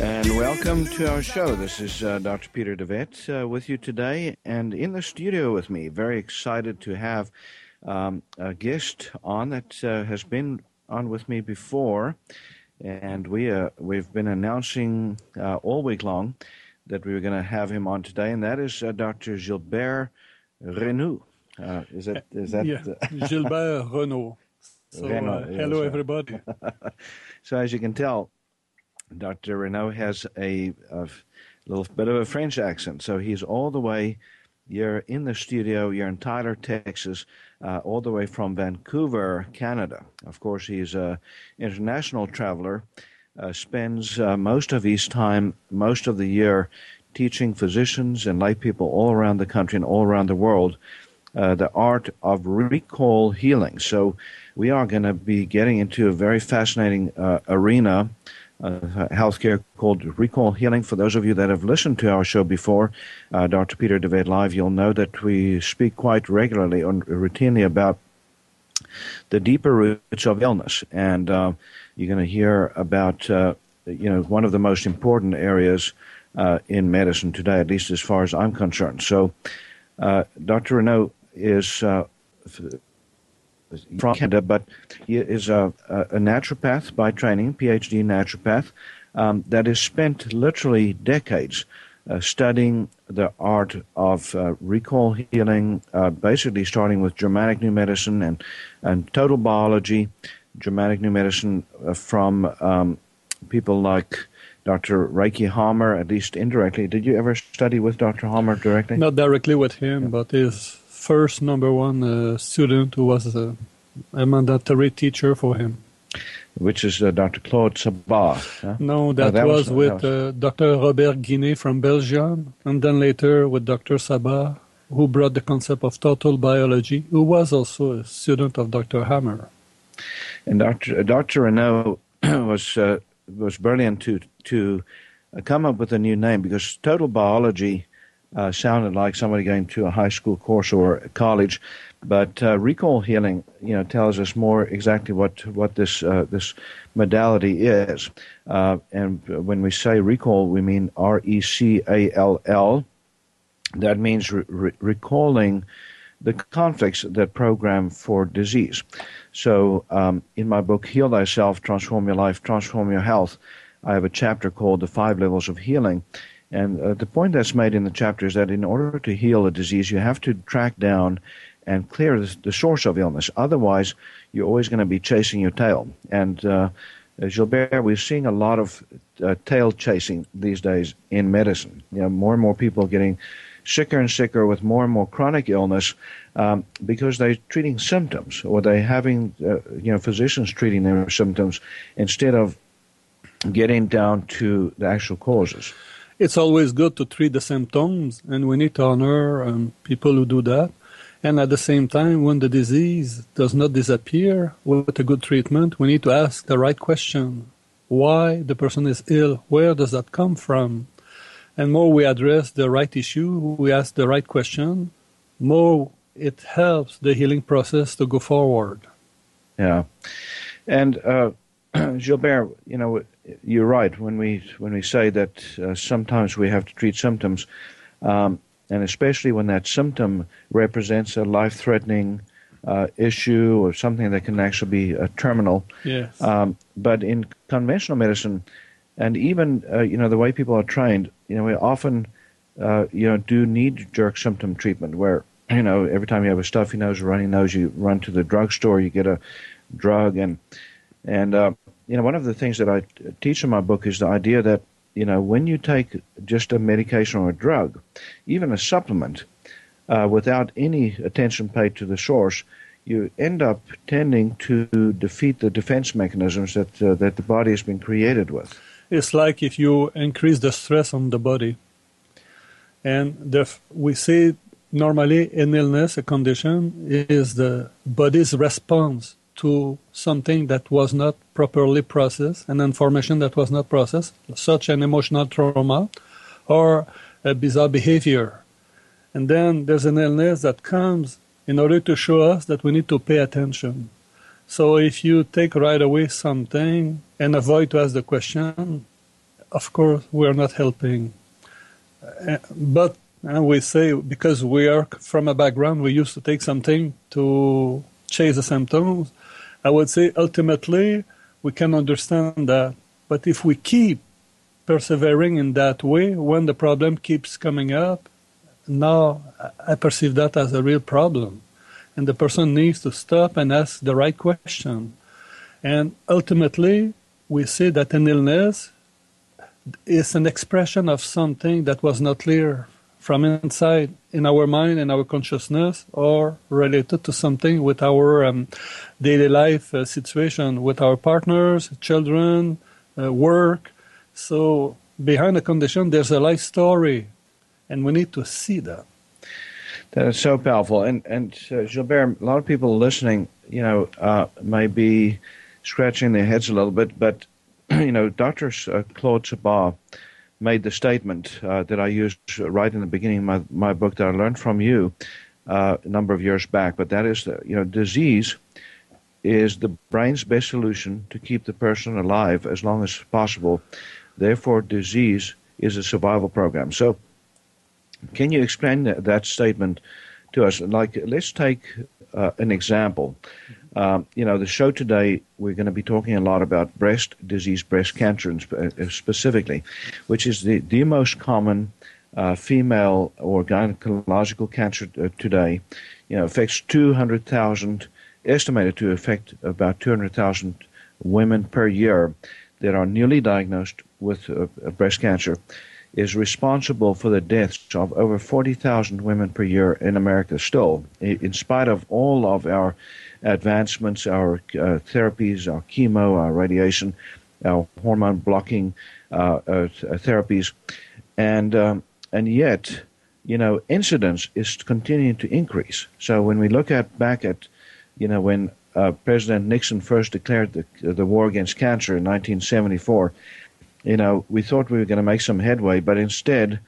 And welcome to our show. This is uh, Dr. Peter DeVette uh, with you today, and in the studio with me. Very excited to have um, a guest on that uh, has been on with me before, and we uh, we've been announcing uh, all week long that we were going to have him on today, and that is uh, Dr. Gilbert Renaud. Uh, is that is that yeah, Gilbert Renaud? So, Renaud, uh, hello, everybody. so, as you can tell, Dr. Renaud has a, a, little bit of a French accent. So he's all the way. You're in the studio. You're in Tyler, Texas, uh, all the way from Vancouver, Canada. Of course, he's an international traveler uh, spends uh, most of his time, most of the year, teaching physicians and lay people all around the country and all around the world uh, the art of recall healing. So, we are going to be getting into a very fascinating uh, arena. Uh, healthcare called recall healing. For those of you that have listened to our show before, uh, Dr. Peter DeVette Live, you'll know that we speak quite regularly and routinely about the deeper roots of illness. And uh, you're going to hear about, uh, you know, one of the most important areas uh, in medicine today, at least as far as I'm concerned. So, uh, Dr. Renaud is from Canada, but he is a, a, naturopath by training, PhD naturopath, um, that has spent literally decades uh, studying the art of uh, recall healing, uh, basically starting with Germanic New Medicine and, and total biology, Germanic New Medicine uh, from um, people like Dr. Ryke Hamer, at least indirectly. Did you ever study with Dr. Hamer directly? Not directly with him, yeah. but his first number one uh, student who was a, a, mandatory teacher for him. Which is uh, Dr. Claude Sabbah. Huh? No, that, oh, that was, was, with was... Uh, Dr. Robert Guinée from Belgium, and then later with Dr. Sabbah, who brought the concept of total biology, who was also a student of Dr. Hamer. And Dr. Uh, Dr. Renaud was uh, was brilliant to to uh, come up with a new name because total biology uh, sounded like somebody going to a high school course or college, but uh, recall healing, you know, tells us more exactly what what this uh, this modality is. Uh, and when we say recall, we mean R E C A L L. That means re- recalling the conflicts that program for disease. So, um, in my book, Heal Thyself, Transform Your Life, Transform Your Health, I have a chapter called The Five Levels of Healing. And uh, the point that's made in the chapter is that in order to heal a disease, you have to track down and clear the, the source of illness. Otherwise, you're always going to be chasing your tail. And uh, Gilbert, we're seeing a lot of uh, tail chasing these days in medicine. You know, more and more people getting sicker and sicker with more and more chronic illness um, because they're treating symptoms or they're having uh, you know physicians treating their symptoms instead of getting down to the actual causes. It's always good to treat the symptoms, and we need to honor um, people who do that. And at the same time, when the disease does not disappear with a good treatment, we need to ask the right question. Why the person is ill? Where does that come from? And more we address the right issue, we ask the right question, more it helps the healing process to go forward. Yeah, and uh, Gilbert, you know, you're right when we when we say that uh, sometimes we have to treat symptoms, um, and especially when that symptom represents a life-threatening uh, issue or something that can actually be a terminal. Yes. Um, but in conventional medicine, and even uh, you know the way people are trained, you know, we often uh, you know do need jerk symptom treatment where you know every time you have a stuffy nose or runny nose, you run to the drugstore, you get a drug, and and uh, you know one of the things that I teach in my book is the idea that you know when you take just a medication or a drug, even a supplement, uh, without any attention paid to the source, you end up tending to defeat the defense mechanisms that uh, that the body has been created with. It's like if you increase the stress on the body. And the, we see normally an illness, a condition, is the body's response to something that was not properly processed, an information that was not processed, such an emotional trauma or a bizarre behavior. And then there's an illness that comes in order to show us that we need to pay attention. So if you take right away something and avoid to ask the question, of course, we are not helping. Uh, but and we say because we are from a background, we used to take something to chase the symptoms. I would say ultimately we can understand that. But if we keep persevering in that way, when the problem keeps coming up, now I perceive that as a real problem. And the person needs to stop and ask the right question. And ultimately, we see that an illness is an expression of something that was not clear from inside in our mind and our consciousness or related to something with our um, daily life uh, situation with our partners, children, uh, work. So behind a condition, there's a life story, and we need to see that. That is so powerful. And and uh, Gilbert, a lot of people listening, you know, uh, may be scratching their heads a little bit, but you know, Dr. Uh, Claude Sabbah made the statement uh, that I used right in the beginning of my, my book that I learned from you uh, a number of years back. But that is, you know, disease is the brain's best solution to keep the person alive as long as possible. Therefore, disease is a survival program. So, can you explain that, that statement to us? Like, let's take uh, an example. Um, you know, the show today, we're going to be talking a lot about breast disease, breast cancer uh, specifically, which is the, the most common uh, female or gynecological cancer uh, today. You know, affects 200,000, estimated to affect about 200,000 women per year that are newly diagnosed with uh, breast cancer is responsible for the deaths of over 40,000 women per year in America still, in spite of all of our advancements, our uh, therapies, our chemo, our radiation, our hormone blocking uh, uh, therapies, and um, and yet, you know, incidence is continuing to increase. So when we look at back at, you know, when uh, President Nixon first declared the the war against cancer in 1974, you know, we thought we were going to make some headway, but instead,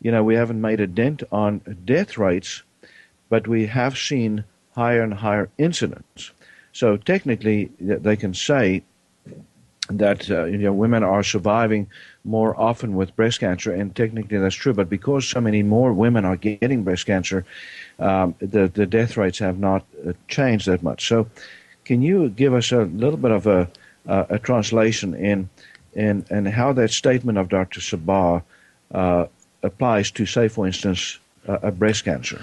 you know, we haven't made a dent on death rates, but we have seen higher and higher incidence. So technically, they can say that uh, you know women are surviving more often with breast cancer, and technically that's true. But because so many more women are getting breast cancer, um, the the death rates have not uh, changed that much. So, can you give us a little bit of a uh, a translation in in and how that statement of Dr. Sabbah uh, applies to, say, for instance, a breast cancer?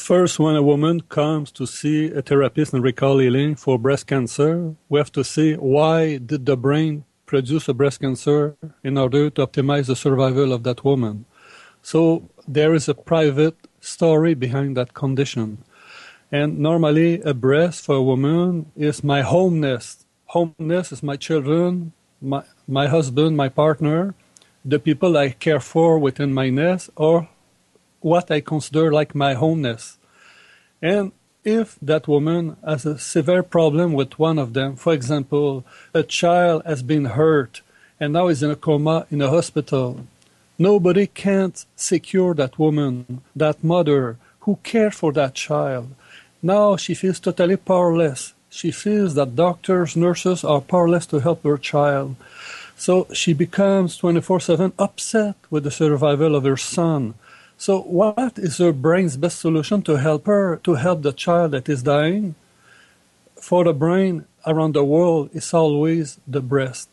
First, when a woman comes to see a therapist in recall healing for breast cancer, we have to see why did the brain produce a breast cancer in order to optimize the survival of that woman. So there is a private story behind that condition. And normally, a breast for a woman is my home nest. Home is my children, my, my husband, my partner, the people I care for within my nest, or what I consider like my homeness. And if that woman has a severe problem with one of them, for example, a child has been hurt and now is in a coma in a hospital, nobody can secure that woman, that mother who cared for that child. Now she feels totally powerless. She feels that doctors, nurses are powerless to help her child. So she becomes 24 7 upset with the survival of her son. So, what is her brain's best solution to help her, to help the child that is dying? For the brain around the world, it's always the breast.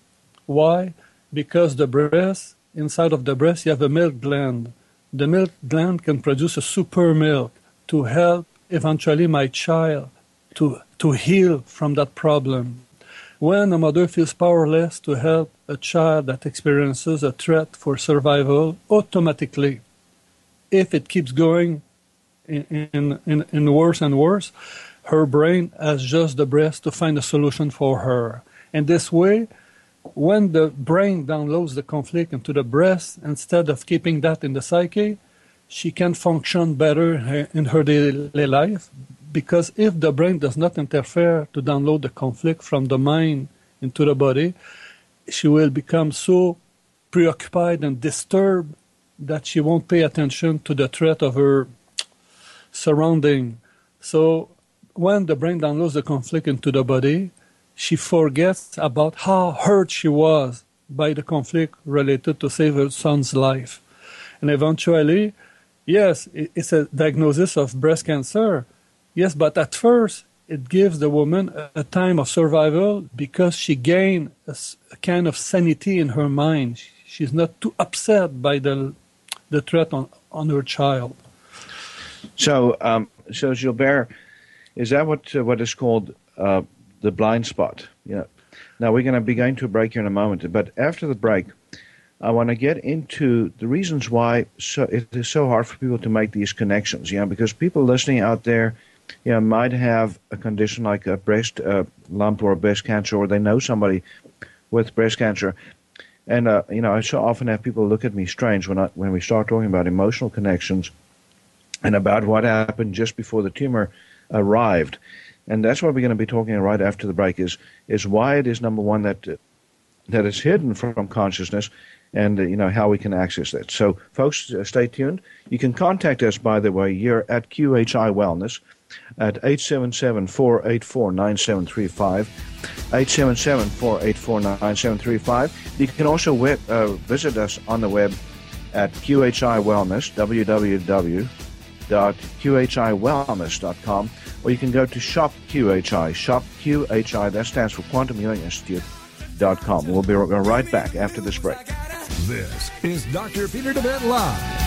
Why? Because the breast, inside of the breast, you have a milk gland. The milk gland can produce a super milk to help eventually my child to, to heal from that problem. When a mother feels powerless to help a child that experiences a threat for survival, automatically if it keeps going in, in, in worse and worse, her brain has just the breast to find a solution for her. And this way, when the brain downloads the conflict into the breast, instead of keeping that in the psyche, she can function better in her daily life. Because if the brain does not interfere to download the conflict from the mind into the body, she will become so preoccupied and disturbed that she won't pay attention to the threat of her surrounding. So when the brain downloads the conflict into the body, she forgets about how hurt she was by the conflict related to save her son's life. And eventually, yes, it's a diagnosis of breast cancer. Yes, but at first, it gives the woman a, time of survival because she gained a, a kind of sanity in her mind. She's not too upset by the the threat on, on her child. So, um, so Gilbert, is that what uh, what is called uh, the blind spot? Yeah. Now we're going to be going to a break here in a moment, but after the break, I want to get into the reasons why so it is so hard for people to make these connections. Yeah, because people listening out there, yeah, might have a condition like a breast uh, lump or breast cancer, or they know somebody with breast cancer, and uh, you know, I so often have people look at me strange when I when we start talking about emotional connections and about what happened just before the tumor arrived. And that's what we're going to be talking right after the break is is why it is number one that that is hidden from consciousness and uh, you know how we can access that. So folks, uh, stay tuned. You can contact us by the way here at QHI Wellness at 877-484-9735, 877-484-9735. You can also uh, visit us on the web at QHI Wellness, www.qhiwellness.com, or you can go to Shop QHI, Shop QHI, that stands for Quantum Healing Institute.com. We'll be right back after this break. This is Dr. Peter DeVette Live.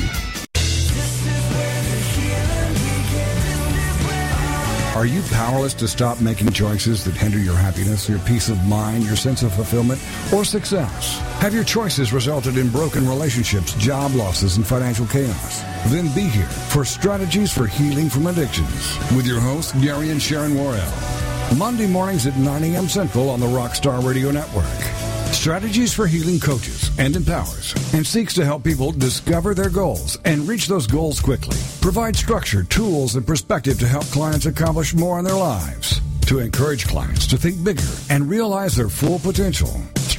Are you powerless to stop making choices that hinder your happiness, your peace of mind, your sense of fulfillment, or success? Have your choices resulted in broken relationships, job losses, and financial chaos? Then be here for Strategies for Healing from Addictions with your hosts, Gary and Sharon Worrell. Monday mornings at 9 a.m. Central on the Rockstar Radio Network. Strategies for Healing coaches and empowers and seeks to help people discover their goals and reach those goals quickly. Provide structure, tools, and perspective to help clients accomplish more in their lives. To encourage clients to think bigger and realize their full potential.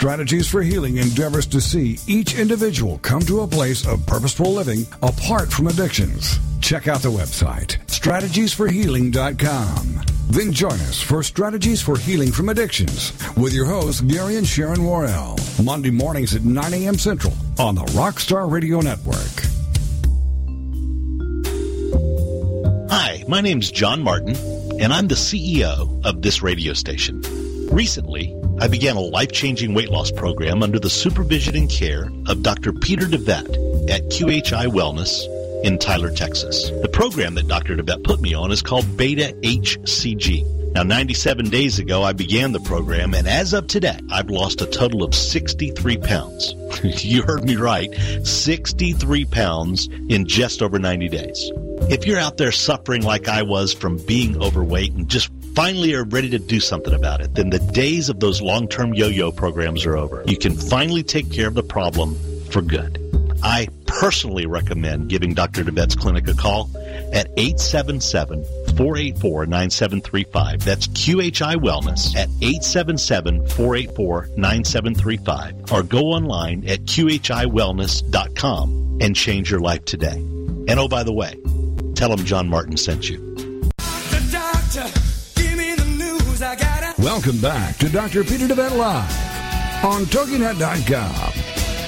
Strategies for Healing endeavors to see each individual come to a place of purposeful living apart from addictions. Check out the website, strategiesforhealing.com. Then join us for Strategies for Healing from Addictions with your hosts, Gary and Sharon Worrell, Monday mornings at 9 a.m. Central on the Rockstar Radio Network. Hi, my name's John Martin, and I'm the CEO of this radio station. Recently, I began a life changing weight loss program under the supervision and care of Dr. Peter DeVette at QHI Wellness in Tyler, Texas. The program that Dr. DeVette put me on is called Beta HCG. Now, 97 days ago, I began the program, and as of today, I've lost a total of 63 pounds. you heard me right 63 pounds in just over 90 days. If you're out there suffering like I was from being overweight and just finally are ready to do something about it, then the days of those long-term yo-yo programs are over. You can finally take care of the problem for good. I personally recommend giving Dr. DeVette's clinic a call at 877 484 9735. That's QHI Wellness at 877 484 9735. Or go online at QHIWellness.com and change your life today. And oh, by the way, tell them John Martin sent you. Welcome back to Dr. Peter DeVette Live on TogiNet.com.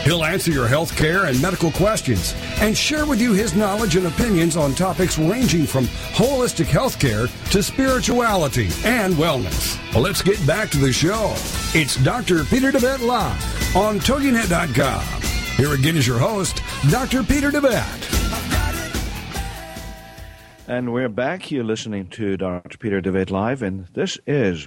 He'll answer your health care and medical questions and share with you his knowledge and opinions on topics ranging from holistic health care to spirituality and wellness. Well, let's get back to the show. It's Dr. Peter DeVette Live on TogiNet.com. Here again is your host, Dr. Peter DeVette. And we're back. You're listening to Dr. Peter DeVette Live, and this is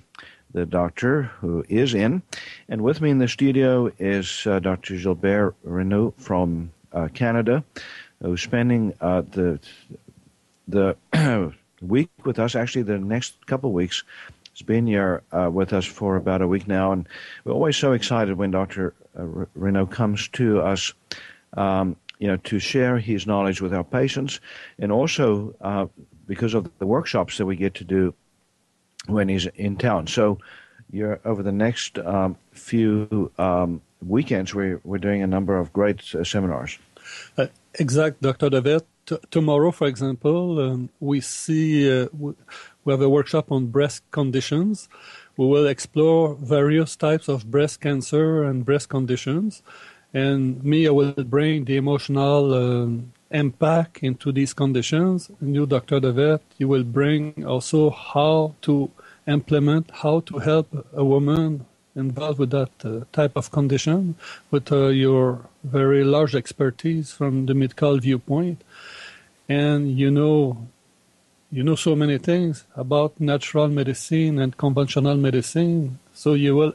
the doctor who is in. And with me in the studio is uh, Dr. Gilbert Renaud from uh, Canada, who's spending uh, the the week with us. Actually, the next couple weeks. He's been here uh, with us for about a week now, and we're always so excited when Dr. Uh, Renaud comes to us. Um, you know, to share his knowledge with our patients, and also uh, because of the workshops that we get to do when he's in town. So, you're over the next um, few um, weekends, we're we're doing a number of great uh, seminars. Uh, exact, Dr. David. T- tomorrow, for example, um, we see uh, we have a workshop on breast conditions. We will explore various types of breast cancer and breast conditions. And me, I will bring the emotional um, impact into these conditions. And you, Dr. Devet, you will bring also how to implement, how to help a woman involved with that uh, type of condition with uh, your very large expertise from the medical viewpoint. And you know, you know so many things about natural medicine and conventional medicine. So you will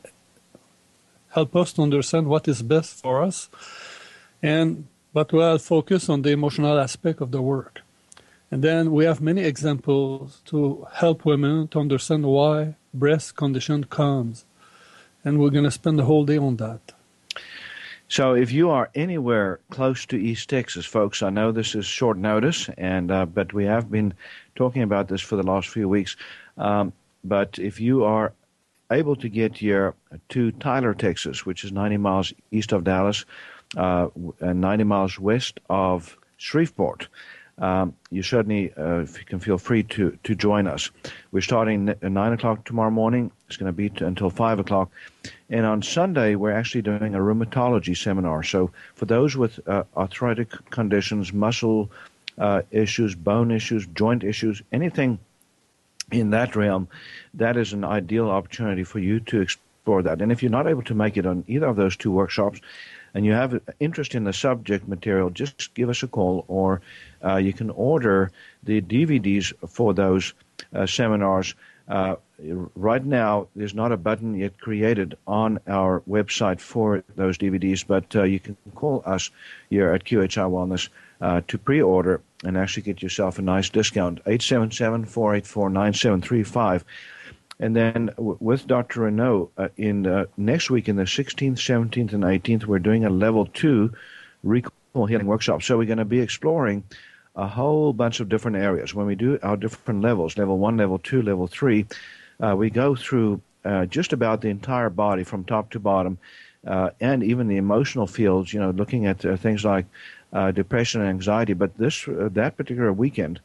help us to understand what is best for us. And but we'll focus on the emotional aspect of the work. And then we have many examples to help women to understand why breast condition comes. And we're going to spend the whole day on that. So, if you are anywhere close to East Texas, folks, I know this is short notice, and uh, but we have been talking about this for the last few weeks. Um, but if you are able to get here to Tyler, Texas, which is 90 miles east of Dallas uh, and 90 miles west of Shreveport. Um, you certainly uh, can feel free to, to join us. We're starting at 9 o'clock tomorrow morning. It's going to be t- until 5 o'clock. And on Sunday, we're actually doing a rheumatology seminar. So for those with uh, arthritic conditions, muscle uh, issues, bone issues, joint issues, anything in that realm, that is an ideal opportunity for you to explore that. And if you're not able to make it on either of those two workshops, and you have interest in the subject material, just give us a call, or uh, you can order the DVDs for those uh, seminars. Uh, right now, there's not a button yet created on our website for those DVDs, but uh, you can call us here at QHI Wellness uh, to pre-order and actually get yourself a nice discount. 877-484-9735. And then w- with Dr. Renaud, uh, in uh, next week, in the 16th, 17th, and 18th, we're doing a level two recall healing workshop. So we're going to be exploring a whole bunch of different areas. When we do our different levels, level one, level two, level three, uh, we go through uh, just about the entire body from top to bottom, uh, and even the emotional fields. You know, looking at uh, things like depression and anxiety. But this that particular weekend,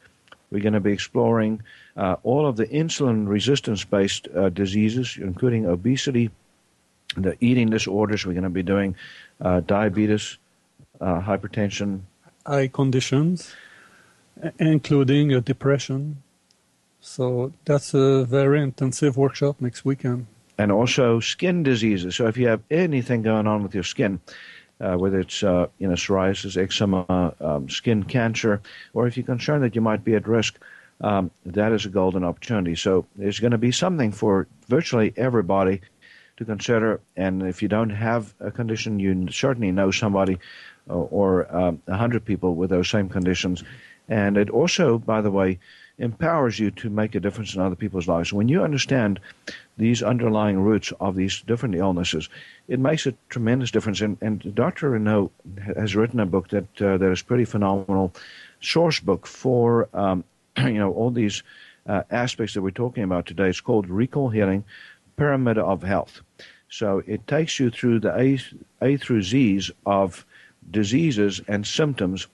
we're going to be exploring uh, all of the insulin resistance based uh, diseases, including obesity, the eating disorders. We're going to be doing uh, diabetes, uh, hypertension, eye conditions, including uh, depression. So that's a very intensive workshop next weekend. And also skin diseases. So if you have anything going on with your skin, uh, whether it's uh, you know psoriasis, eczema, um, skin cancer, or if you're concerned that you might be at risk, um, that is a golden opportunity. So there's going to be something for virtually everybody to consider. And if you don't have a condition, you certainly know somebody uh, or um, a um, hundred people with those same conditions. And it also, by the way, empowers you to make a difference in other people's lives. When you understand these underlying roots of these different illnesses, it makes a tremendous difference. And, and Dr. Renaud has written a book that uh, that is pretty phenomenal source book for um, you know all these uh, aspects that we're talking about today. It's called Recall Healing Pyramid of Health. So it takes you through the A, A through Z's of diseases and symptoms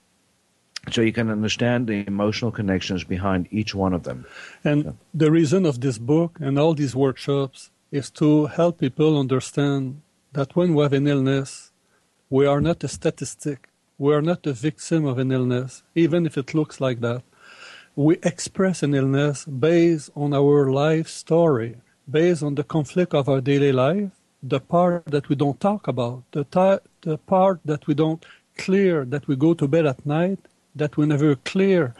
so you can understand the emotional connections behind each one of them. And so. the reason of this book and all these workshops is to help people understand that when we have an illness, we are not a statistic. We are not a victim of an illness, even if it looks like that. We express an illness based on our life story, based on the conflict of our daily life, the part that we don't talk about, the, the part that we don't clear, that we go to bed at night, that we never clear,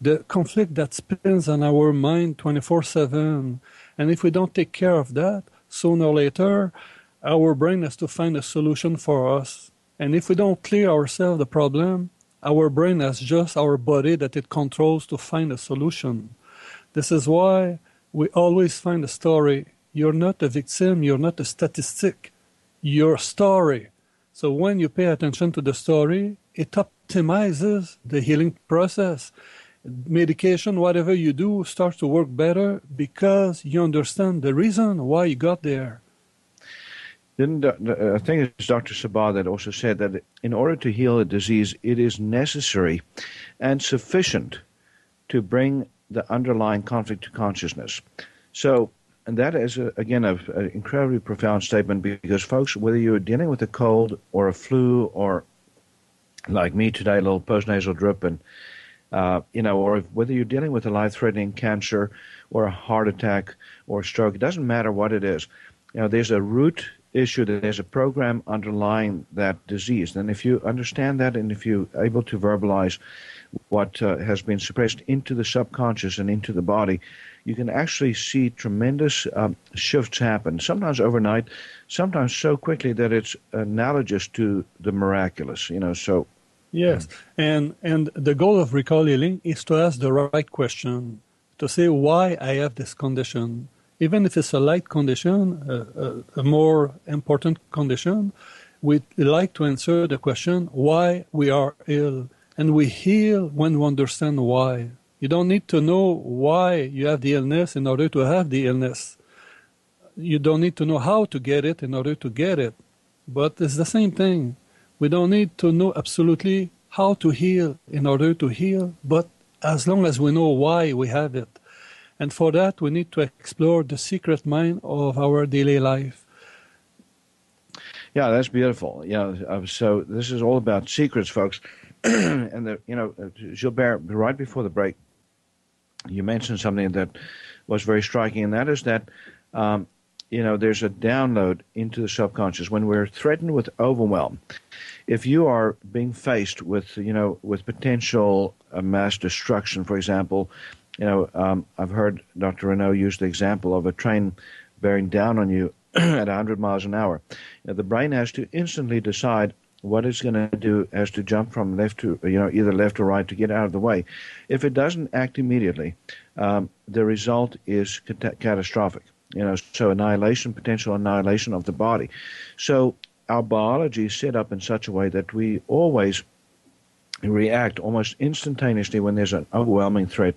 the conflict that spins on our mind 24 7. And if we don't take care of that, sooner or later, our brain has to find a solution for us. And if we don't clear ourselves the problem, our brain has just our body that it controls to find a solution. This is why we always find a story. You're not a victim, you're not a statistic, you're story. So when you pay attention to the story, it optimizes the healing process. Medication, whatever you do, starts to work better because you understand the reason why you got there. Didn't uh, I think it's Dr. Sabbah that also said that in order to heal a disease, it is necessary and sufficient to bring the underlying conflict to consciousness. So, and that is a, again an incredibly profound statement because, folks, whether you're dealing with a cold or a flu or like me today, a little postnasal drip, and uh, you know, or whether you're dealing with a life-threatening cancer or a heart attack or a stroke, it doesn't matter what it is. You know, there's a root issue that there's a program underlying that disease. And if you understand that and if you're able to verbalize what uh, has been suppressed into the subconscious and into the body, you can actually see tremendous um, shifts happen, sometimes overnight, sometimes so quickly that it's analogous to the miraculous, you know, so. Yes, and and the goal of recall healing is to ask the right question, to say why I have this condition, even if it's a light condition, a, a, a more important condition, we like to answer the question why we are ill. And we heal when we understand why. You don't need to know why you have the illness in order to have the illness. You don't need to know how to get it in order to get it. But it's the same thing. We don't need to know absolutely how to heal in order to heal, but as long as we know why we have it. And for that, we need to explore the secret mind of our daily life. Yeah, that's beautiful. Yeah, uh, so this is all about secrets, folks. and the, you know, uh, Gilbert, right before the break, you mentioned something that was very striking, and that is that um, you know there's a download into the subconscious when we're threatened with overwhelm. If you are being faced with you know with potential uh, mass destruction, for example, you know, um, I've heard Dr. Renaud use the example of a train bearing down on you at 100 miles an hour. You know, the brain has to instantly decide what it's going to do has to jump from left to you know either left or right to get out of the way. If it doesn't act immediately, um, the result is cat- catastrophic. You know, so annihilation, potential annihilation of the body. So our biology is set up in such a way that we always react almost instantaneously when there's an overwhelming threat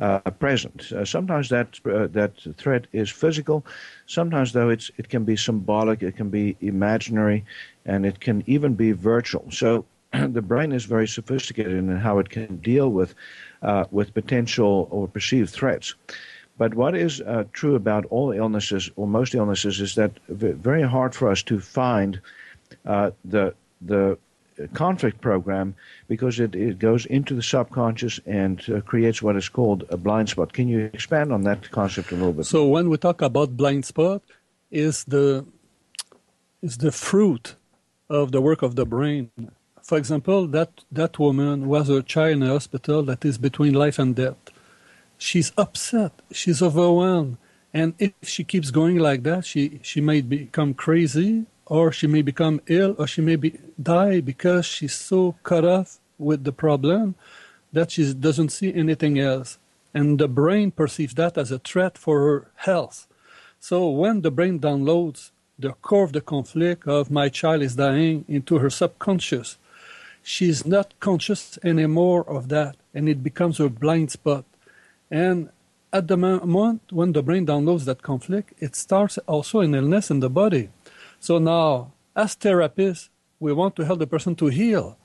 uh, present. Uh, sometimes that uh, that threat is physical. Sometimes, though, it's it can be symbolic. It can be imaginary, and it can even be virtual. So the brain is very sophisticated in how it can deal with uh, with potential or perceived threats. But what is uh, true about all illnesses, or most illnesses, is that very hard for us to find uh, the the conflict program because it, it goes into the subconscious and uh, creates what is called a blind spot. Can you expand on that concept a little bit? So when we talk about blind spot, is the is the fruit of the work of the brain. For example, that that woman was a child in a hospital that is between life and death. She's upset. She's overwhelmed. And if she keeps going like that, she, she might become crazy or she may become ill or she may be, die because she's so cut off with the problem that she doesn't see anything else. And the brain perceives that as a threat for her health. So when the brain downloads the core of the conflict of my child is dying into her subconscious, she's not conscious anymore of that, and it becomes her blind spot. And at the moment when the brain downloads that conflict, it starts also an illness in the body. So now, as therapists, we want to help the person to heal,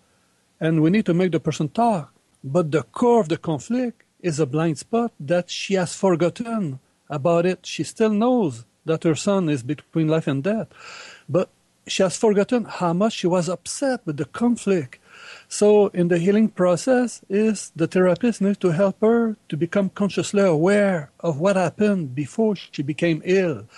and we need to make the person talk. But the core of the conflict is a blind spot that she has forgotten about it. She still knows that her son is between life and death, but she has forgotten how much she was upset with the conflict. So in the healing process is the therapist needs to help her to become consciously aware of what happened before she became ill.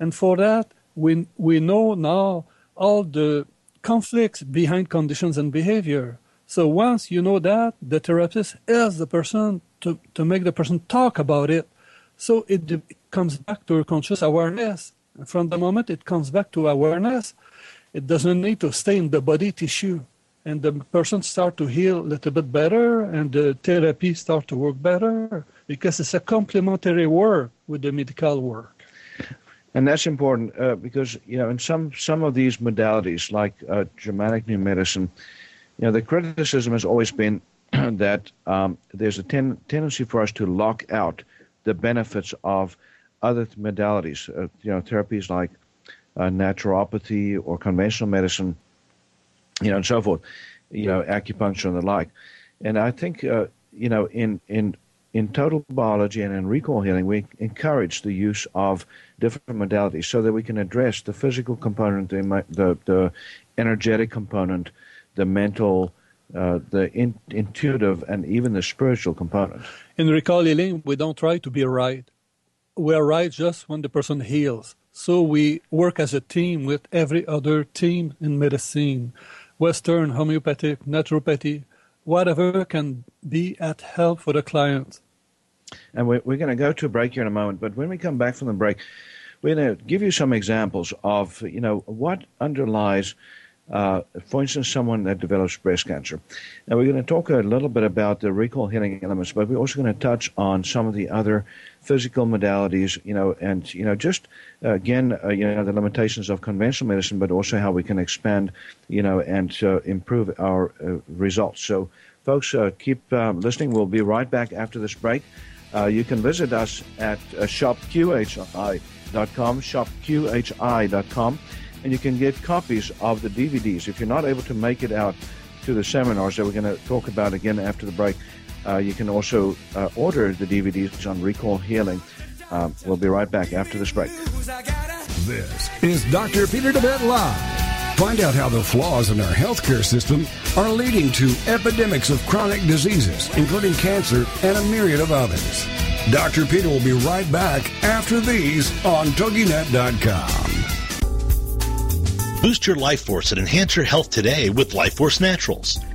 And for that, we, we know now all the conflicts behind conditions and behavior. So once you know that, the therapist helps the person to, to make the person talk about it. So it comes back to conscious awareness. And from the moment it comes back to awareness, it doesn't need to stay in the body tissue. And the person start to heal a little bit better and the therapy start to work better because it's a complementary work with the medical work. And that's important uh, because, you know, in some, some of these modalities like uh, Germanic New Medicine, you know, the criticism has always been that um, there's a ten- tendency for us to lock out the benefits of other modalities, uh, you know, therapies like uh, naturopathy or conventional medicine, you know, and so forth, you know, acupuncture and the like. And I think, uh, you know, in in in total biology and in recall healing, we encourage the use of different modalities so that we can address the physical component, the the, the energetic component, the mental, uh, the in, intuitive, and even the spiritual component. In recall healing, we don't try to be right. We are right just when the person heals. So we work as a team with every other team in medicine, Western, homeopathic, naturopathy, whatever can be at help for the client. And we're, we're going to go to a break here in a moment, but when we come back from the break, we're going to give you some examples of, you know, what underlies uh, for instance, someone that develops breast cancer. Now, we're going to talk a little bit about the recall healing elements, but we're also going to touch on some of the other physical modalities, you know, and, you know, just uh, again, uh, you know, the limitations of conventional medicine, but also how we can expand, you know, and uh, improve our uh, results. So, folks, uh, keep listening. We'll be right back after this break. You can visit us at shopqhi.com, shopqhi.com and you can get copies of the DVDs. If you're not able to make it out to the seminars that we're going to talk about again after the break, uh, you can also uh, order the DVDs on recall healing. Uh, we'll be right back after this break. This is Dr. Peter DeVette Live. Find out how the flaws in our healthcare system are leading to epidemics of chronic diseases, including cancer and a myriad of others. Dr. Peter will be right back after these on TogiNet.com. Boost your life force and enhance your health today with Life Force Naturals.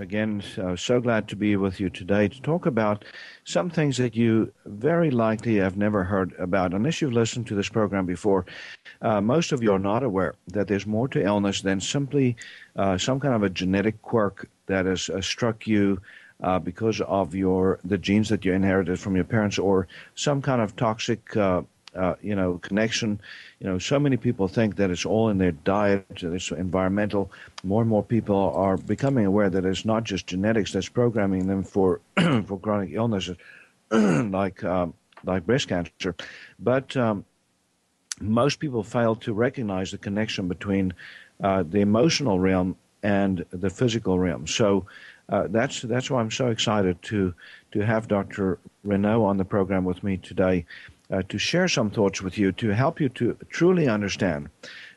again, uh, so glad to be with you today to talk about some things that you very likely have never heard about. Unless you've listened to this program before, uh, most of you are not aware that there's more to illness than simply uh, some kind of a genetic quirk that has uh, struck you uh, because of your the genes that you inherited from your parents or some kind of toxic uh, you know, connection. You know, so many people think that it's all in their diet, it's environmental. More and more people are becoming aware that it's not just genetics that's programming them for for chronic illnesses like um, like breast cancer, but um, most people fail to recognize the connection between uh, the emotional realm and the physical realm. So. Uh, that's that's why I'm so excited to to have Dr. Renaud on the program with me today uh, to share some thoughts with you to help you to truly understand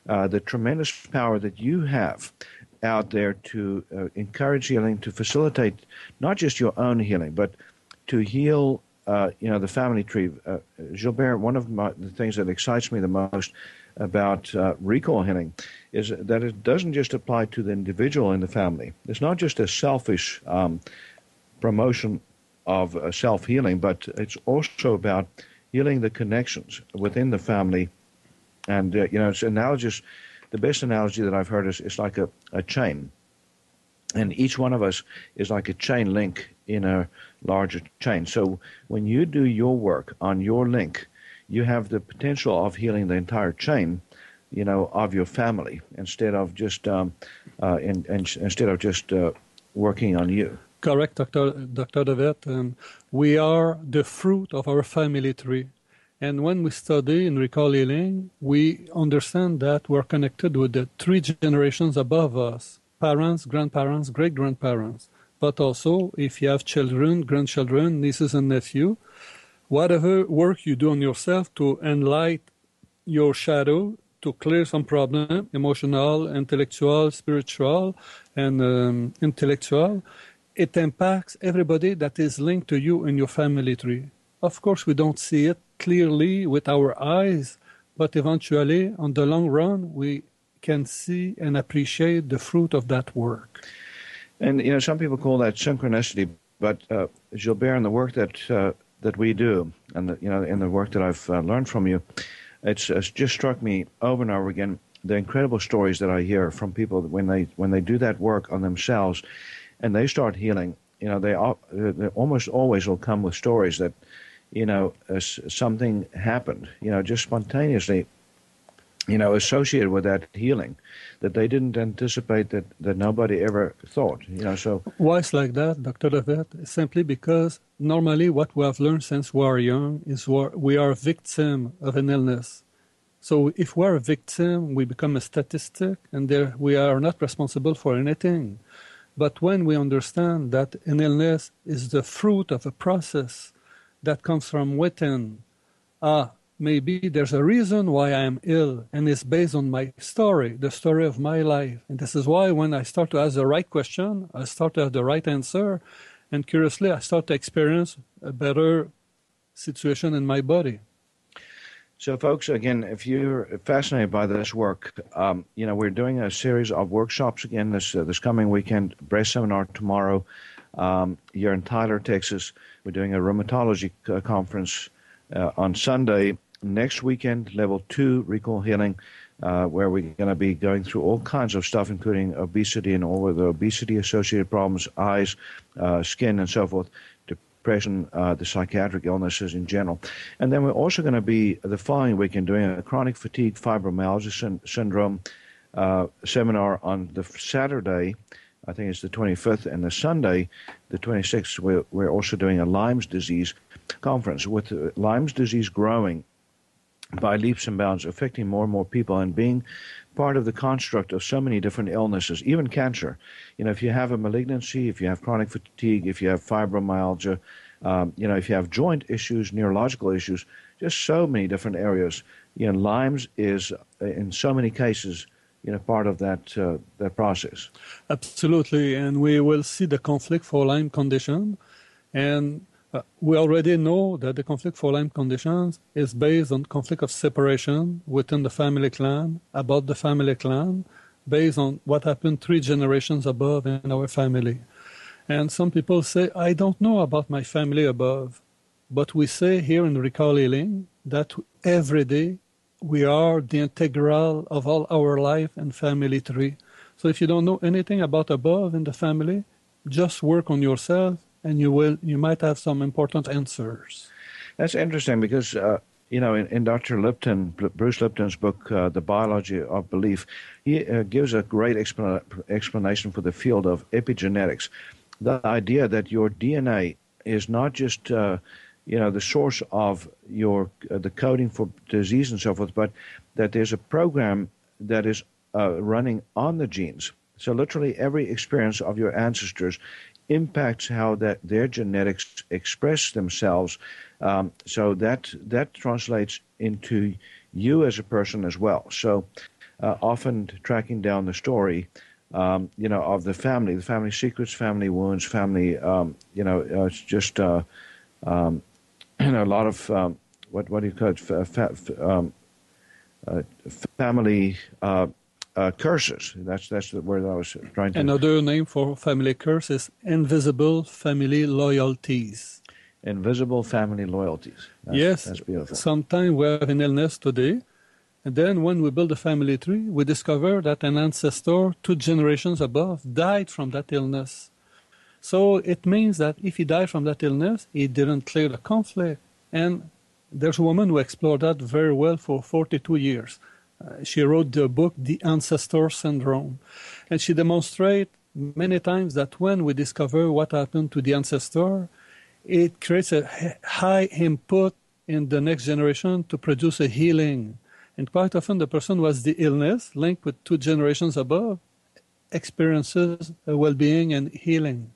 uh, the tremendous power that you have out there to uh, encourage healing, to facilitate not just your own healing, but to heal. Uh, you know the family tree. Uh, Gilbert, one of my, the things that excites me the most about uh, recall healing is that it doesn't just apply to the individual in the family. It's not just a selfish um, promotion of self healing, but it's also about healing the connections within the family. And, uh, you know, it's analogous. The best analogy that I've heard is it's like a, a chain. And each one of us is like a chain link in a larger chain. So when you do your work on your link, you have the potential of healing the entire chain, you know, of your family instead of just um, uh, in, in, instead of just uh, working on you. Correct, Dr. Dr. DeVette. Um, we are the fruit of our family tree. And when we study in recall healing, we understand that we're connected with the three generations above us parents, grandparents, great grandparents. But also, if you have children, grandchildren, nieces, and nephews, whatever work you do on yourself to enlighten your shadow, to clear some problem, emotional, intellectual, spiritual, and um, intellectual, it impacts everybody that is linked to you in your family tree. Of course, we don't see it clearly with our eyes, but eventually, on the long run, we can see and appreciate the fruit of that work. And you know, some people call that synchronicity, but uh, Gilbert, in the work that uh, that we do, and the, you know, in the work that I've uh, learned from you, it's, it's just struck me over and over again the incredible stories that I hear from people when they when they do that work on themselves and they start healing, you know, they, they almost always will come with stories that, you know, uh, something happened, you know, just spontaneously, you know, associated with that healing that they didn't anticipate that, that nobody ever thought, you know, so. Why it's like that, Dr. Levet? Simply because normally what we have learned since we are young is we are a victim of an illness. So if we're a victim, we become a statistic and there we are not responsible for anything. But when we understand that an illness is the fruit of a process that comes from within, ah, maybe there's a reason why I am ill, and it's based on my story, the story of my life. And this is why when I start to ask the right question, I start to have the right answer, and curiously, I start to experience a better situation in my body. So, folks, again, if you're fascinated by this work, um, you know we're doing a series of workshops again this uh, this coming weekend. Breast seminar tomorrow. Um, you're in Tyler, Texas. We're doing a rheumatology uh, conference uh, on Sunday. Next weekend, level two recall healing, uh, where we're going to be going through all kinds of stuff, including obesity and all of the obesity associated problems, eyes, uh, skin, and so forth depression, uh, the psychiatric illnesses in general. And then we're also going to be the following weekend doing a chronic fatigue fibromyalgia sy- syndrome uh, seminar on the Saturday. I think it's the 25th, and the Sunday, the 26th, we're, we're also doing a Lyme's disease conference with uh, Lyme's disease growing by leaps and bounds, affecting more and more people and being part of the construct of so many different illnesses, even cancer. You know, if you have a malignancy, if you have chronic fatigue, if you have fibromyalgia, Um, you know, if you have joint issues, neurological issues, just so many different areas. You know, Lyme's is uh, in so many cases, you know, part of that uh, that process. Absolutely, and we will see the conflict for Lyme condition, and uh, we already know that the conflict for Lyme conditions is based on conflict of separation within the family clan, about the family clan, based on what happened three generations above in our family. And some people say, I don't know about my family above. But we say here in Recall Healing that every day we are the integral of all our life and family tree. So if you don't know anything about above in the family, just work on yourself and you will you might have some important answers. That's interesting because uh, you know in, in, Dr. Lipton, Bruce Lipton's book, uh, The Biology of Belief, he uh, gives a great explanation for the field of epigenetics. The idea that your DNA is not just uh, you know the source of your uh, the coding for disease and so forth, but that there's a program that is uh, running on the genes. So literally every experience of your ancestors impacts how that their genetics express themselves. Um, so that that translates into you as a person as well. So uh, often tracking down the story, um, you know, of the family, the family secrets, family wounds, family, um, you know, uh, it's just uh, um, you know a lot of um, what what do you call it, fa- um, uh, family uh, curses. That's that's the word I was trying to. Another name for family curse is invisible family loyalties. Invisible family loyalties. That's, yes, that's beautiful. Sometimes we have an illness today, and then when we build a family tree, we discover that an ancestor two generations above died from that illness. So it means that if he died from that illness, he didn't clear the conflict. And there's a woman who explored that very well for 42 years. Uh, she wrote the book The Ancestor Syndrome. And she demonstrates many times that when we discover what happened to the ancestor, it creates a high input in the next generation to produce a healing. And quite often the person who has the illness linked with two generations above experiences well-being and healing.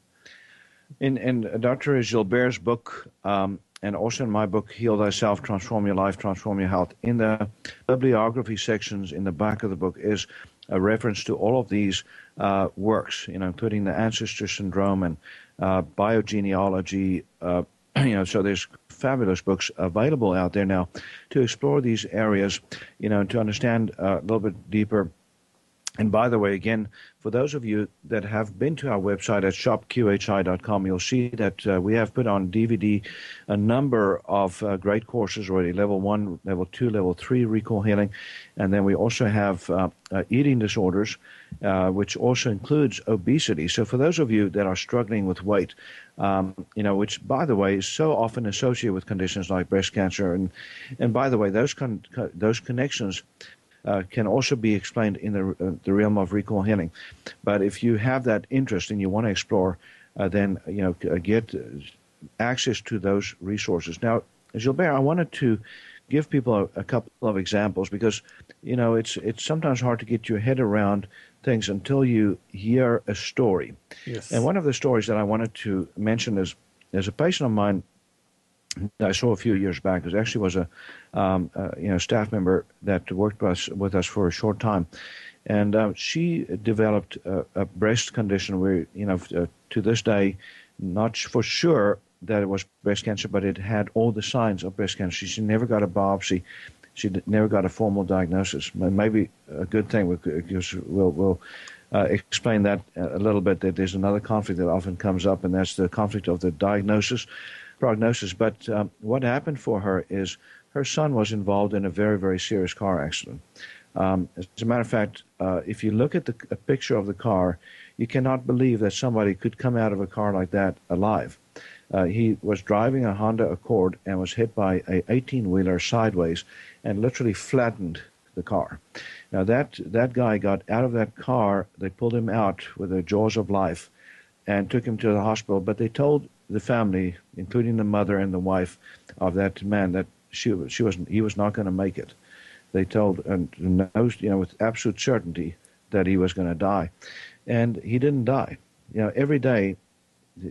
In, in Dr. Gilbert's book, um, and also in my book, Heal Thyself, Transform Your Life, Transform Your Health, in the bibliography sections in the back of the book is a reference to all of these uh, works, you know, including the ancestor syndrome and uh, biogenealogy. Uh, you know, so there's fabulous books available out there now to explore these areas, you know, to understand uh, a little bit deeper and by the way, again, for those of you that have been to our website at shopqhi.com, you'll see that uh, we have put on DVD a number of uh, great courses already level one, level two, level three recall healing. And then we also have uh, uh eating disorders, uh, which also includes obesity. So for those of you that are struggling with weight, um, you know, which by the way is so often associated with conditions like breast cancer, and and by the way, those con- co- those connections uh, can also be explained in the, uh, the realm of recall healing. But if you have that interest and you want to explore, uh, then you know uh, get access to those resources. Now, Gilbert, I wanted to give people a, a, couple of examples because you know it's it's sometimes hard to get your head around things until you hear a story. Yes. And one of the stories that I wanted to mention is there's a patient of mine I saw a few years back. It actually was a um, uh, you know staff member that worked with us, with us for a short time, and uh, she developed a, a, breast condition where you know uh, to this day, not for sure that it was breast cancer, but it had all the signs of breast cancer. She never got a biopsy. She never got a formal diagnosis. Maybe a good thing because we'll, we'll uh, explain that a little bit. That there's another conflict that often comes up, and that's the conflict of the diagnosis prognosis. But um, what happened for her is her son was involved in a very, very serious car accident. Um, as a matter of fact, uh, if you look at the a picture of the car, you cannot believe that somebody could come out of a car like that alive. Uh, he was driving a Honda Accord and was hit by a 18-wheeler sideways and literally flattened the car. Now that that guy got out of that car. They pulled him out with the jaws of life and took him to the hospital. But they told the family, including the mother and the wife of that man, that she she was he was not going to make it. They told and you know with absolute certainty that he was going to die, and he didn't die. You know every day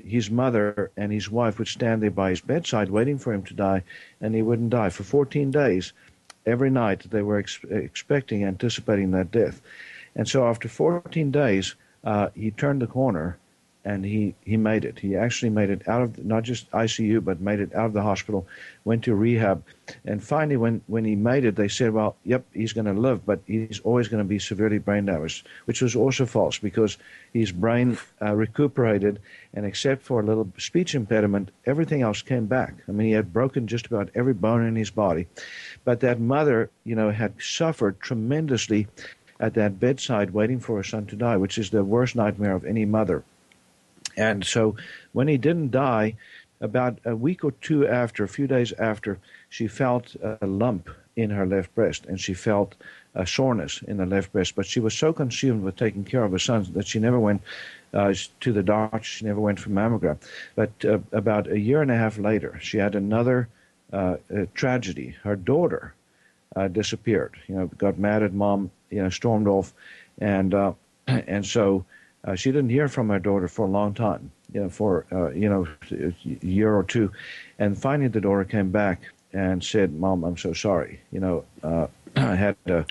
his mother and his wife would stand there by his bedside waiting for him to die, and he wouldn't die. For 14 days, every night, they were ex- expecting, anticipating that death. And so after 14 days, uh, he turned the corner and he, he made it. He actually made it out of not just ICU, but made it out of the hospital, went to rehab. And finally, when, when he made it, they said, well, yep, he's going to live, but he's always going to be severely brain damaged, which was also false because his brain uh, recuperated, and except for a little speech impediment, everything else came back. I mean, he had broken just about every bone in his body. But that mother, you know, had suffered tremendously at that bedside waiting for her son to die, which is the worst nightmare of any mother. And so when he didn't die, about a week or two after, a few days after, she felt a lump in her left breast and she felt a soreness in the left breast. But she was so consumed with taking care of her son that she never went uh, to the doctor. She never went for mammogram. But uh, about a year and a half later, she had another uh, tragedy. Her daughter uh, disappeared. You know, got mad at mom. You know, stormed off, and uh, and so uh, she didn't hear from her daughter for a long time, you know, for uh, you know a year or two, and finally the daughter came back and said, "Mom, I'm so sorry. You know, uh, I had to,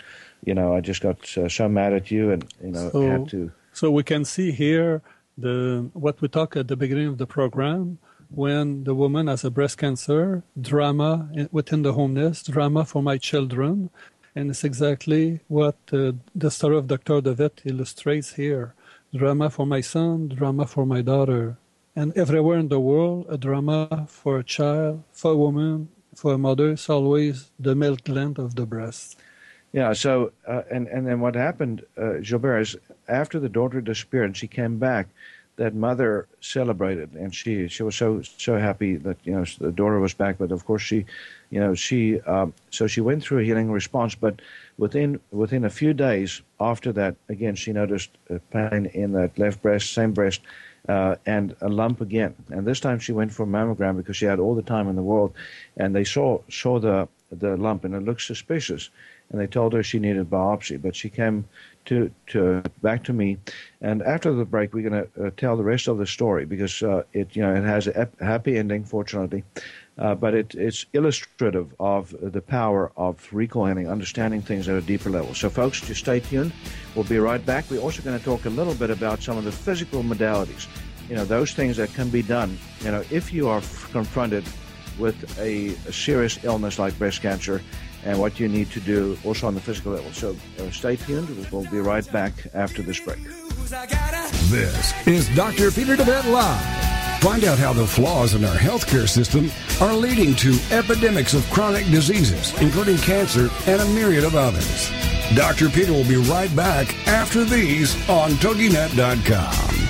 you know, I just got uh, so mad at you, and you know, so, had to." So we can see here the what we talked at the beginning of the program when the woman has a breast cancer, drama within the homeless, drama for my children, and it's exactly what uh, the story of Dr. Devet illustrates here drama for my son, drama for my daughter. And everywhere in the world, a drama for a child, for a woman, for a mother is always the gland of the breast. Yeah, so, uh, and, and then what happened, uh, Gilbert, is after the daughter disappeared and she came back, that mother celebrated and she she was so so happy that you know the daughter was back but of course she you know she um, so she went through a healing response but within within a few days after that again she noticed pain in that left breast same breast uh, and a lump again. And this time she went for a mammogram because she had all the time in the world and they saw saw the the lump and it looked suspicious. And they told her she needed biopsy but she came to, to back to me. And after the break, we're going to uh, tell the rest of the story because uh, it you know it has a happy ending, fortunately, uh, but it, it's illustrative of the power of recall healing, understanding things at a deeper level. So, folks, just stay tuned. We'll be right back. We're also going to talk a little bit about some of the physical modalities. You know, those things that can be done. You know, if you are confronted with a, a serious illness like breast cancer and what you need to do also on the physical level. So uh, stay tuned. We'll be right back after this break. This is Dr. Peter DeVette Live. Find out how the flaws in our healthcare system are leading to epidemics of chronic diseases, including cancer and a myriad of others. Dr. Peter will be right back after these on TogiNet.com.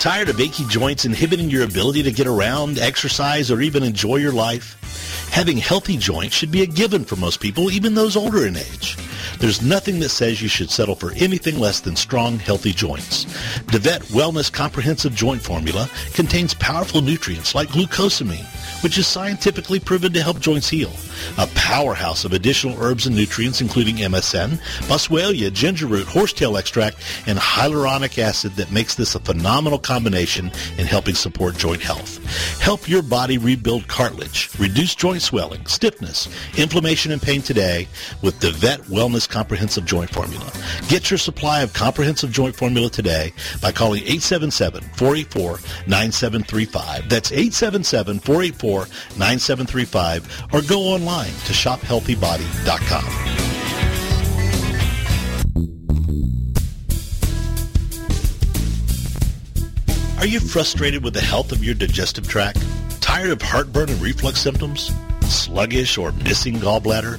Tired of achy joints inhibiting your ability to get around, exercise, or even enjoy your life? Having healthy joints should be a given for most people, even those older in age. There's nothing that says you should settle for anything less than strong, healthy joints. DeVette Wellness Comprehensive Joint Formula contains powerful nutrients like glucosamine, which is scientifically proven to help joints heal. A powerhouse of additional herbs and nutrients including MSM, boswellia, ginger root, horsetail extract, and hyaluronic acid that makes this a phenomenal combination in helping support joint health. Help your body rebuild cartilage, reduce joint swelling, stiffness, inflammation, and pain today with the Vet Wellness Comprehensive Joint Formula. Get your supply of comprehensive joint formula today by calling 877-484-9735. That's 877-484-9735 or go online to shophealthybody.com. Are you frustrated with the health of your digestive tract? Tired of heartburn and reflux symptoms? Sluggish or missing gallbladder?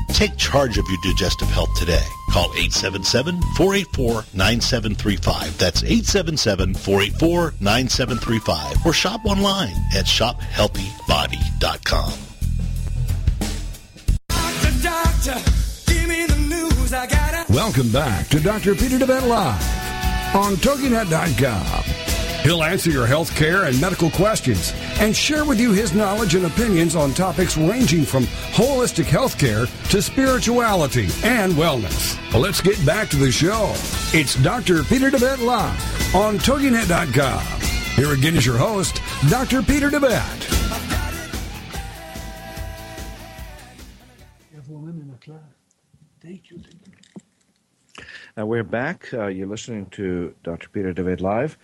Take charge of your digestive health today. Call 877-484-9735. That's 877-484-9735. Or shop online at shophealthybody.com. Doctor, doctor, give me the news. I gotta... Welcome back to Dr. Peter DeVette Live on TogiNet.com. He'll answer your health care and medical questions and share with you his knowledge and opinions on topics ranging from holistic health care to spirituality and wellness. Well, let's get back to the show. It's Dr. Peter DeVette Live on TogiNet.com. Here again is your host, Dr. Peter DeVette. Thank you. Now we're back. Uh, you're listening to Dr. Peter David Live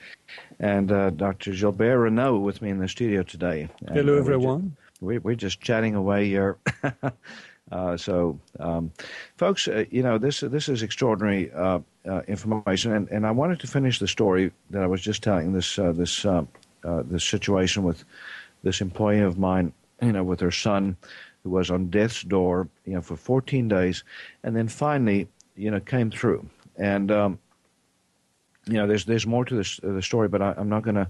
and uh, Dr. Gilbert Renaud with me in the studio today. And, Hello, uh, everyone. We're just, we're just chatting away here. uh, so, um, folks, uh, you know this this is extraordinary uh, uh, information, and, and I wanted to finish the story that I was just telling. This this this situation with this employee of mine, you know, with her son, who was on death's door, you know, for 14 days, and then finally, you know, came through. And um, you know, there's there's more to this uh, the story, but I, am not going to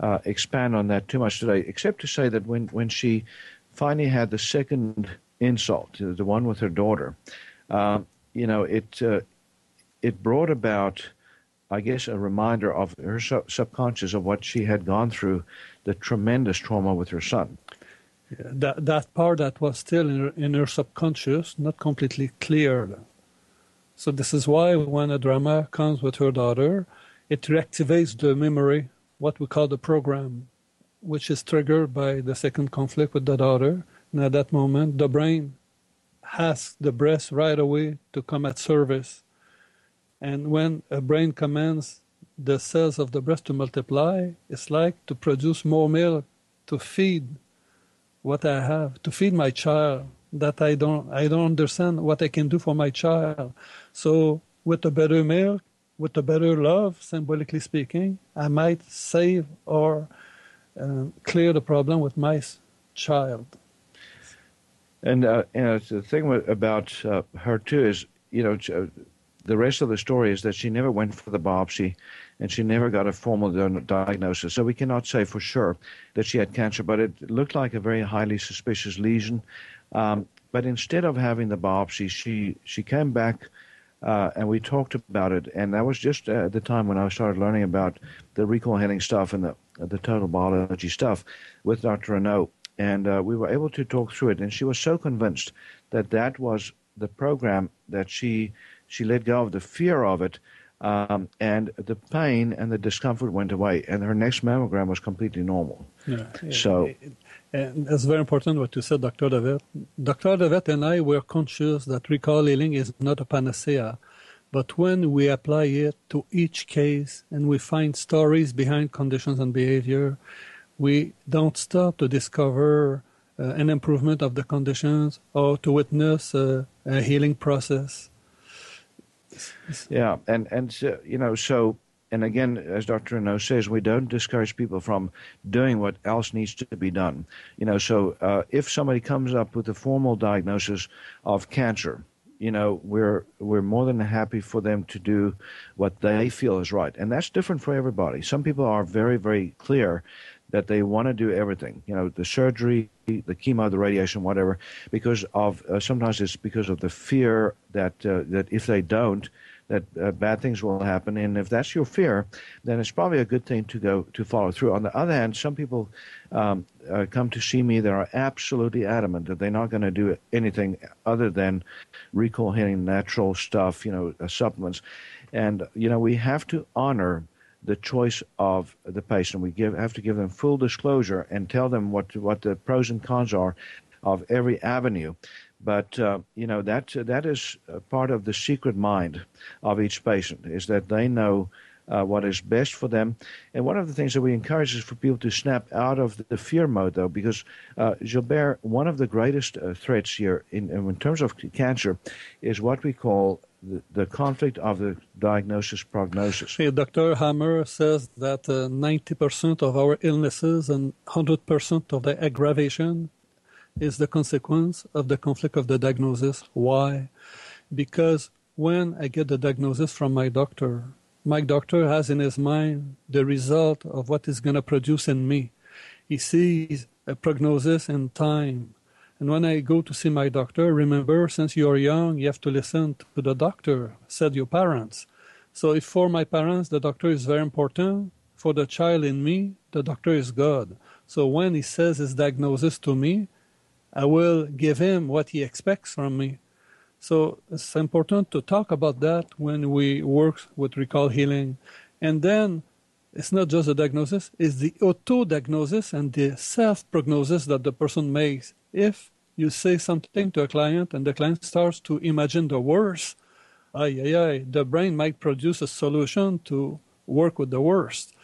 uh, expand on that too much today, except to say that when when she finally had the second insult, the one with her daughter, uh, you know, it uh, it brought about, I guess, a reminder of her sub- subconscious of what she had gone through, the tremendous trauma with her son. Yeah, that that part that was still in her, in her subconscious, not completely clear. So this is why when a drama comes with her daughter, it reactivates the memory, what we call the program, which is triggered by the second conflict with the daughter. And at that moment, the brain asks the breast right away to come at service. And when a brain commands the cells of the breast to multiply, it's like to produce more milk to feed what I have, to feed my child. That I don't, I don't understand what I can do for my child. So with a better milk, with a better love, symbolically speaking, I might save or uh, clear the problem with my child. And uh, know, the thing about uh, her too is, you know, uh, the rest of the story is that she never went for the biopsy, and she never got a formal diagnosis. So we cannot say for sure that she had cancer, but it looked like a very highly suspicious lesion. Um, but instead of having the biopsy, she she came back uh, and we talked about it. And that was just at the time when I started learning about the recall healing stuff and the the total biology stuff with Dr. Renaud. And uh, we were able to talk through it. And she was so convinced that that was the program that she she let go of the fear of it. Um, and the pain and the discomfort went away, and her next mammogram was completely normal. Yeah, yeah. So, and it's very important what you said, Dr. David. Dr. David and I were conscious that recall healing is not a panacea, but when we apply it to each case and we find stories behind conditions and behavior, we don't stop to discover uh, an improvement of the conditions or to witness uh, a healing process. Yeah, and and you know so and again, as Dr. Renaud says, we don't discourage people from doing what else needs to be done. You know, so uh, if somebody comes up with a formal diagnosis of cancer, you know, we're we're more than happy for them to do what they feel is right, and that's different for everybody. Some people are very, very clear that they want to do everything, you know, the surgery, the chemo, the radiation, whatever, because of uh, sometimes it's because of the fear that uh, that if they don't, that uh, bad things will happen. And if that's your fear, then it's probably a good thing to go to follow through. On the other hand, some people um, uh, come to see me that are absolutely adamant that they're not going to do anything other than recall healing natural stuff, you know, uh, supplements. And, you know, we have to honor the choice of the patient. We give, have to give them full disclosure and tell them what, what the pros and cons are of every avenue. But uh, you know that that is part of the secret mind of each patient is that they know uh, what is best for them. And one of the things that we encourage is for people to snap out of the fear mode, though, because uh, Gilbert, one of the greatest uh, threats here in, in terms of cancer is what we call the, the conflict of the diagnosis prognosis. Dr. Hamer says that 90% uh, of our illnesses and 100% of the aggravation is the consequence of the conflict of the diagnosis. Why? Because when I get the diagnosis from my doctor, my doctor has in his mind the result of what is going to produce in me. He sees a prognosis in time. And when I go to see my doctor, remember, since you're young, you have to listen to the doctor, said your parents. So if for my parents, the doctor is very important, for the child in me, the doctor is God. So when he says his diagnosis to me, I will give him what he expects from me. So it's important to talk about that when we work with recall healing. And then it's not just a diagnosis, it's the auto diagnosis and the self prognosis that the person makes. If you say something to a client and the client starts to imagine the worst, ay, ay, ay, the brain might produce a solution to work with the worst.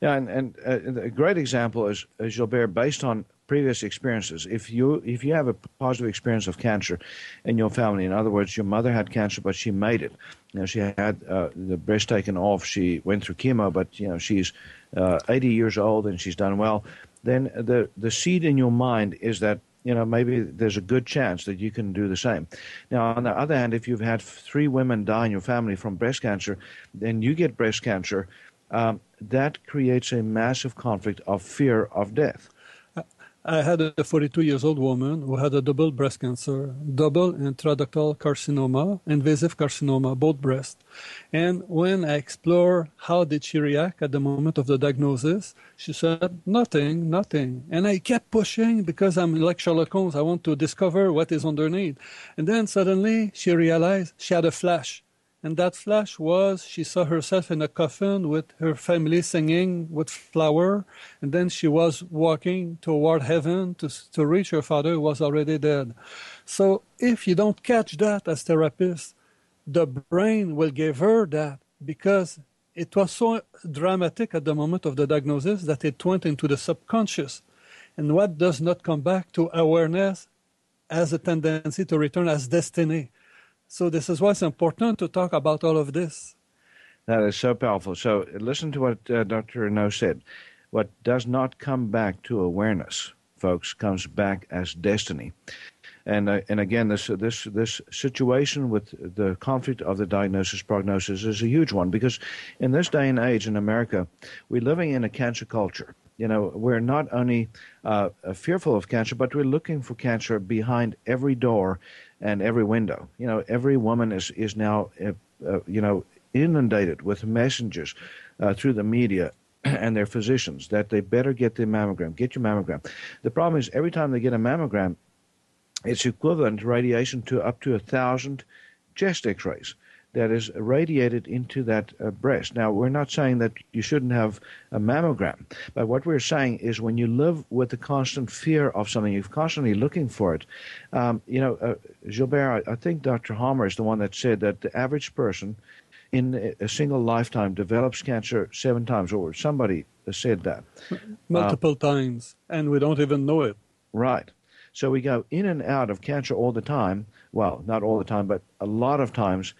Yeah, and, and uh, a great example is, is Gilbert, based on previous experiences. If you if you have a positive experience of cancer in your family, in other words, your mother had cancer but she made it. You know, she had uh, the breast taken off. She went through chemo, but you know she's uh, 80 years old and she's done well. Then the the seed in your mind is that you know, maybe there's a good chance that you can do the same. Now, on the other hand, if you've had three women die in your family from breast cancer, then you get breast cancer, um, that creates a massive conflict of fear of death. I had a 42 years old woman who had a double breast cancer, double intraductal carcinoma, invasive carcinoma, both breasts. And when I explored how did she react at the moment of the diagnosis, she said, nothing, nothing. And I kept pushing because I'm like Sherlock Holmes. I want to discover what is underneath. And then suddenly she realized she had a flash and that flash was she saw herself in a coffin with her family singing with flower, and then she was walking toward heaven to, to reach her father who was already dead. So if you don't catch that as therapist, the brain will give her that because it was so dramatic at the moment of the diagnosis that it went into the subconscious. And what does not come back to awareness has a tendency to return as destiny. So this is why it's important to talk about all of this. That is so powerful. So listen to what uh, Dr. Renaud said. What does not come back to awareness, folks, comes back as destiny. And uh, and again, this this this situation with the conflict of the diagnosis prognosis is a huge one because in this day and age in America, we're living in a cancer culture. You know, we're not only uh, fearful of cancer, but we're looking for cancer behind every door and every window. You know, every woman is is now, uh, you know, inundated with messages uh, through the media and their physicians that they better get their mammogram. Get your mammogram. The problem is every time they get a mammogram, it's equivalent to radiation to up to a thousand chest X-rays that is radiated into that uh, breast. Now, we're not saying that you shouldn't have a mammogram, but what we're saying is when you live with the constant fear of something, you're constantly looking for it. Um, you know, uh, Gilbert, I, I think Dr. Hamer is the one that said that the average person in a single lifetime develops cancer seven times over. Somebody said that. Multiple uh, times, and we don't even know it. Right. So we go in and out of cancer all the time. Well, not all the time, but a lot of times.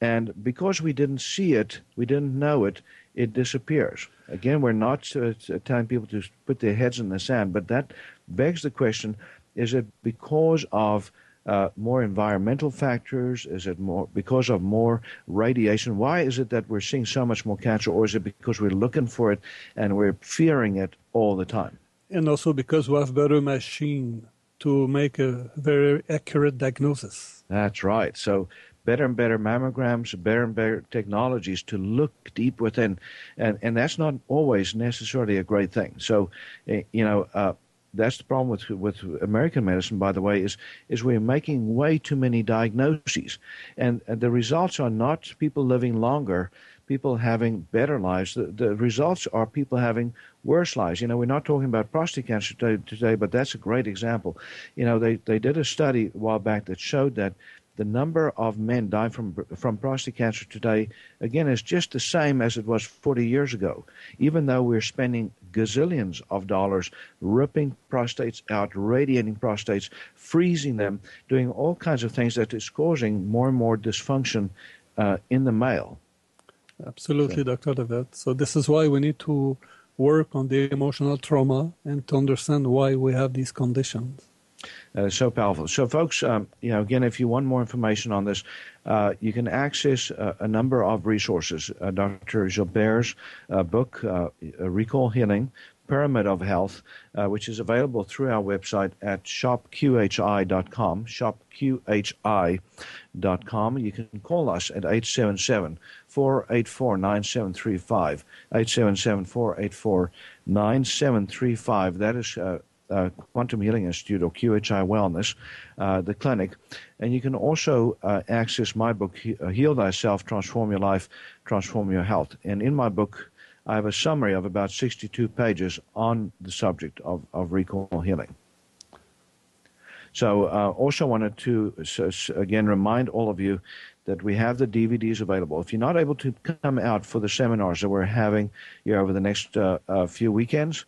And because we didn't see it, we didn't know it, it disappears. Again, we're not uh, telling people to put their heads in the sand, but that begs the question is it because of uh, more environmental factors? Is it more because of more radiation? Why is it that we're seeing so much more cancer, or is it because we're looking for it and we're fearing it all the time? And also because we have better machine to make a very accurate diagnosis. That's right. So better and better mammograms, better and better technologies to look deep within, and and that's not always necessarily a great thing. So, eh, you know. Uh, that's the problem with with American medicine, by the way, is is we're making way too many diagnoses, and, and the results are not people living longer, people having better lives. The, the results are people having worse lives. You know, we're not talking about prostate cancer today, today, but that's a great example. You know, they they did a study a while back that showed that the number of men dying from from prostate cancer today again is just the same as it was 40 years ago even though we're spending gazillions of dollars ripping prostates out radiating prostates freezing them doing all kinds of things that is causing more and more dysfunction uh, in the male absolutely so. dr Devet. so this is why we need to work on the emotional trauma and to understand why we have these conditions Uh, so powerful. So, folks, um, you know, again, if you want more information on this, uh, you can access uh, a number of resources. Uh, Dr. Gilbert's uh, book, Recall Healing, Pyramid of Health, which is available through our website at shopqhi.com, shopqhi.com. You can call us at 877 484 9735, 877 484 9735. That is uh, Quantum Healing Institute or QHI Wellness, uh, the clinic. And you can also uh, access my book, uh, Heal Thyself, Transform Your Life, Transform Your Health. And in my book, I have a summary of about 62 pages on the subject of, of recall healing. So, uh, also wanted to so, again remind all of you that we have the DVDs available. If you're not able to come out for the seminars that we're having here over the next uh, uh, few weekends,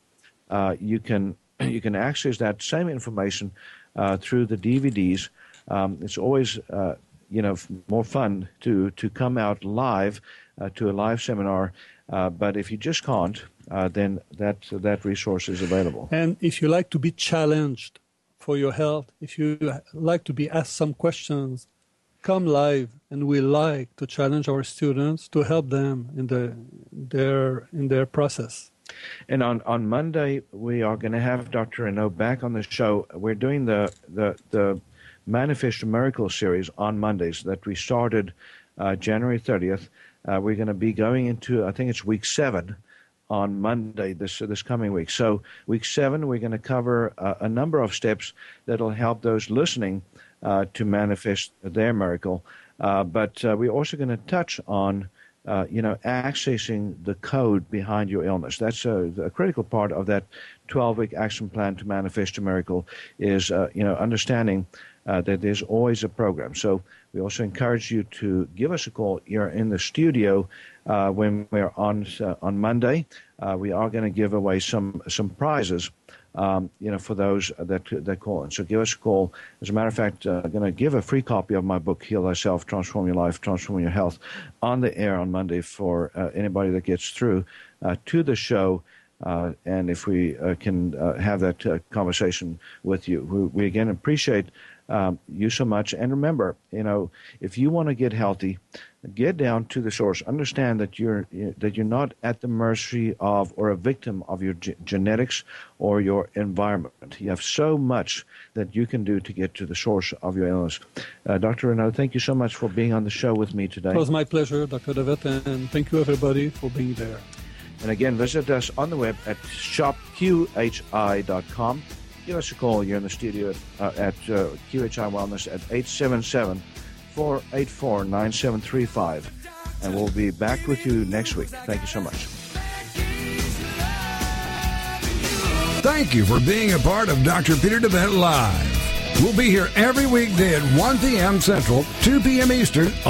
uh, you can you can access that same information uh, through the DVDs. Um, it's always uh, you know more fun to to come out live uh, to a live seminar. Uh, but if you just can't, uh, then that that resource is available. And if you like to be challenged for your health, if you like to be asked some questions, come live, and we like to challenge our students to help them in the their in their process. And on, on Monday, we are going to have Dr. Renaud back on the show. We're doing the, the, the Manifest Miracle series on Mondays that we started uh, January 30th. Uh, we're going to be going into, I think it's week seven on Monday this this coming week. So week seven, we're going to cover uh, a number of steps that'll help those listening uh, to manifest their miracle. Uh, but uh, we're also going to touch on uh, you know, accessing the code behind your illness. That's a, a critical part of that 12-week action plan to manifest a miracle is, uh, you know, understanding uh, that there's always a program. So we also encourage you to give us a call. You're in the studio uh, when we're on uh, on Monday. We are going to give away some some prizes um, you know, for those that that call in. So give us a call. As a matter of fact, uh, I'm going to give a free copy of my book, Heal Thyself, Transform Your Life, Transform Your Health, on the air on Monday for uh, anybody that gets through uh, to the show. Uh, and if we uh, can uh, have that conversation with you, we, we again appreciate um, you so much. And remember, you know, if you want to get healthy, get down to the source. Understand that you're that you're not at the mercy of or a victim of your ge- genetics or your environment. You have so much that you can do to get to the source of your illness. Uh, Dr. Renaud, thank you so much for being on the show with me today. It was my pleasure, Dr. David, and thank you everybody for being there. And again, visit us on the web at shopqhi.com. Give us a call. You're in the studio at, uh, at uh, QHI Wellness at 877- 484 9735. And we'll be back with you next week. Thank you so much. Thank you for being a part of Dr. Peter DeVette Live. We'll be here every weekday at 1 p.m. Central, 2 p.m. Eastern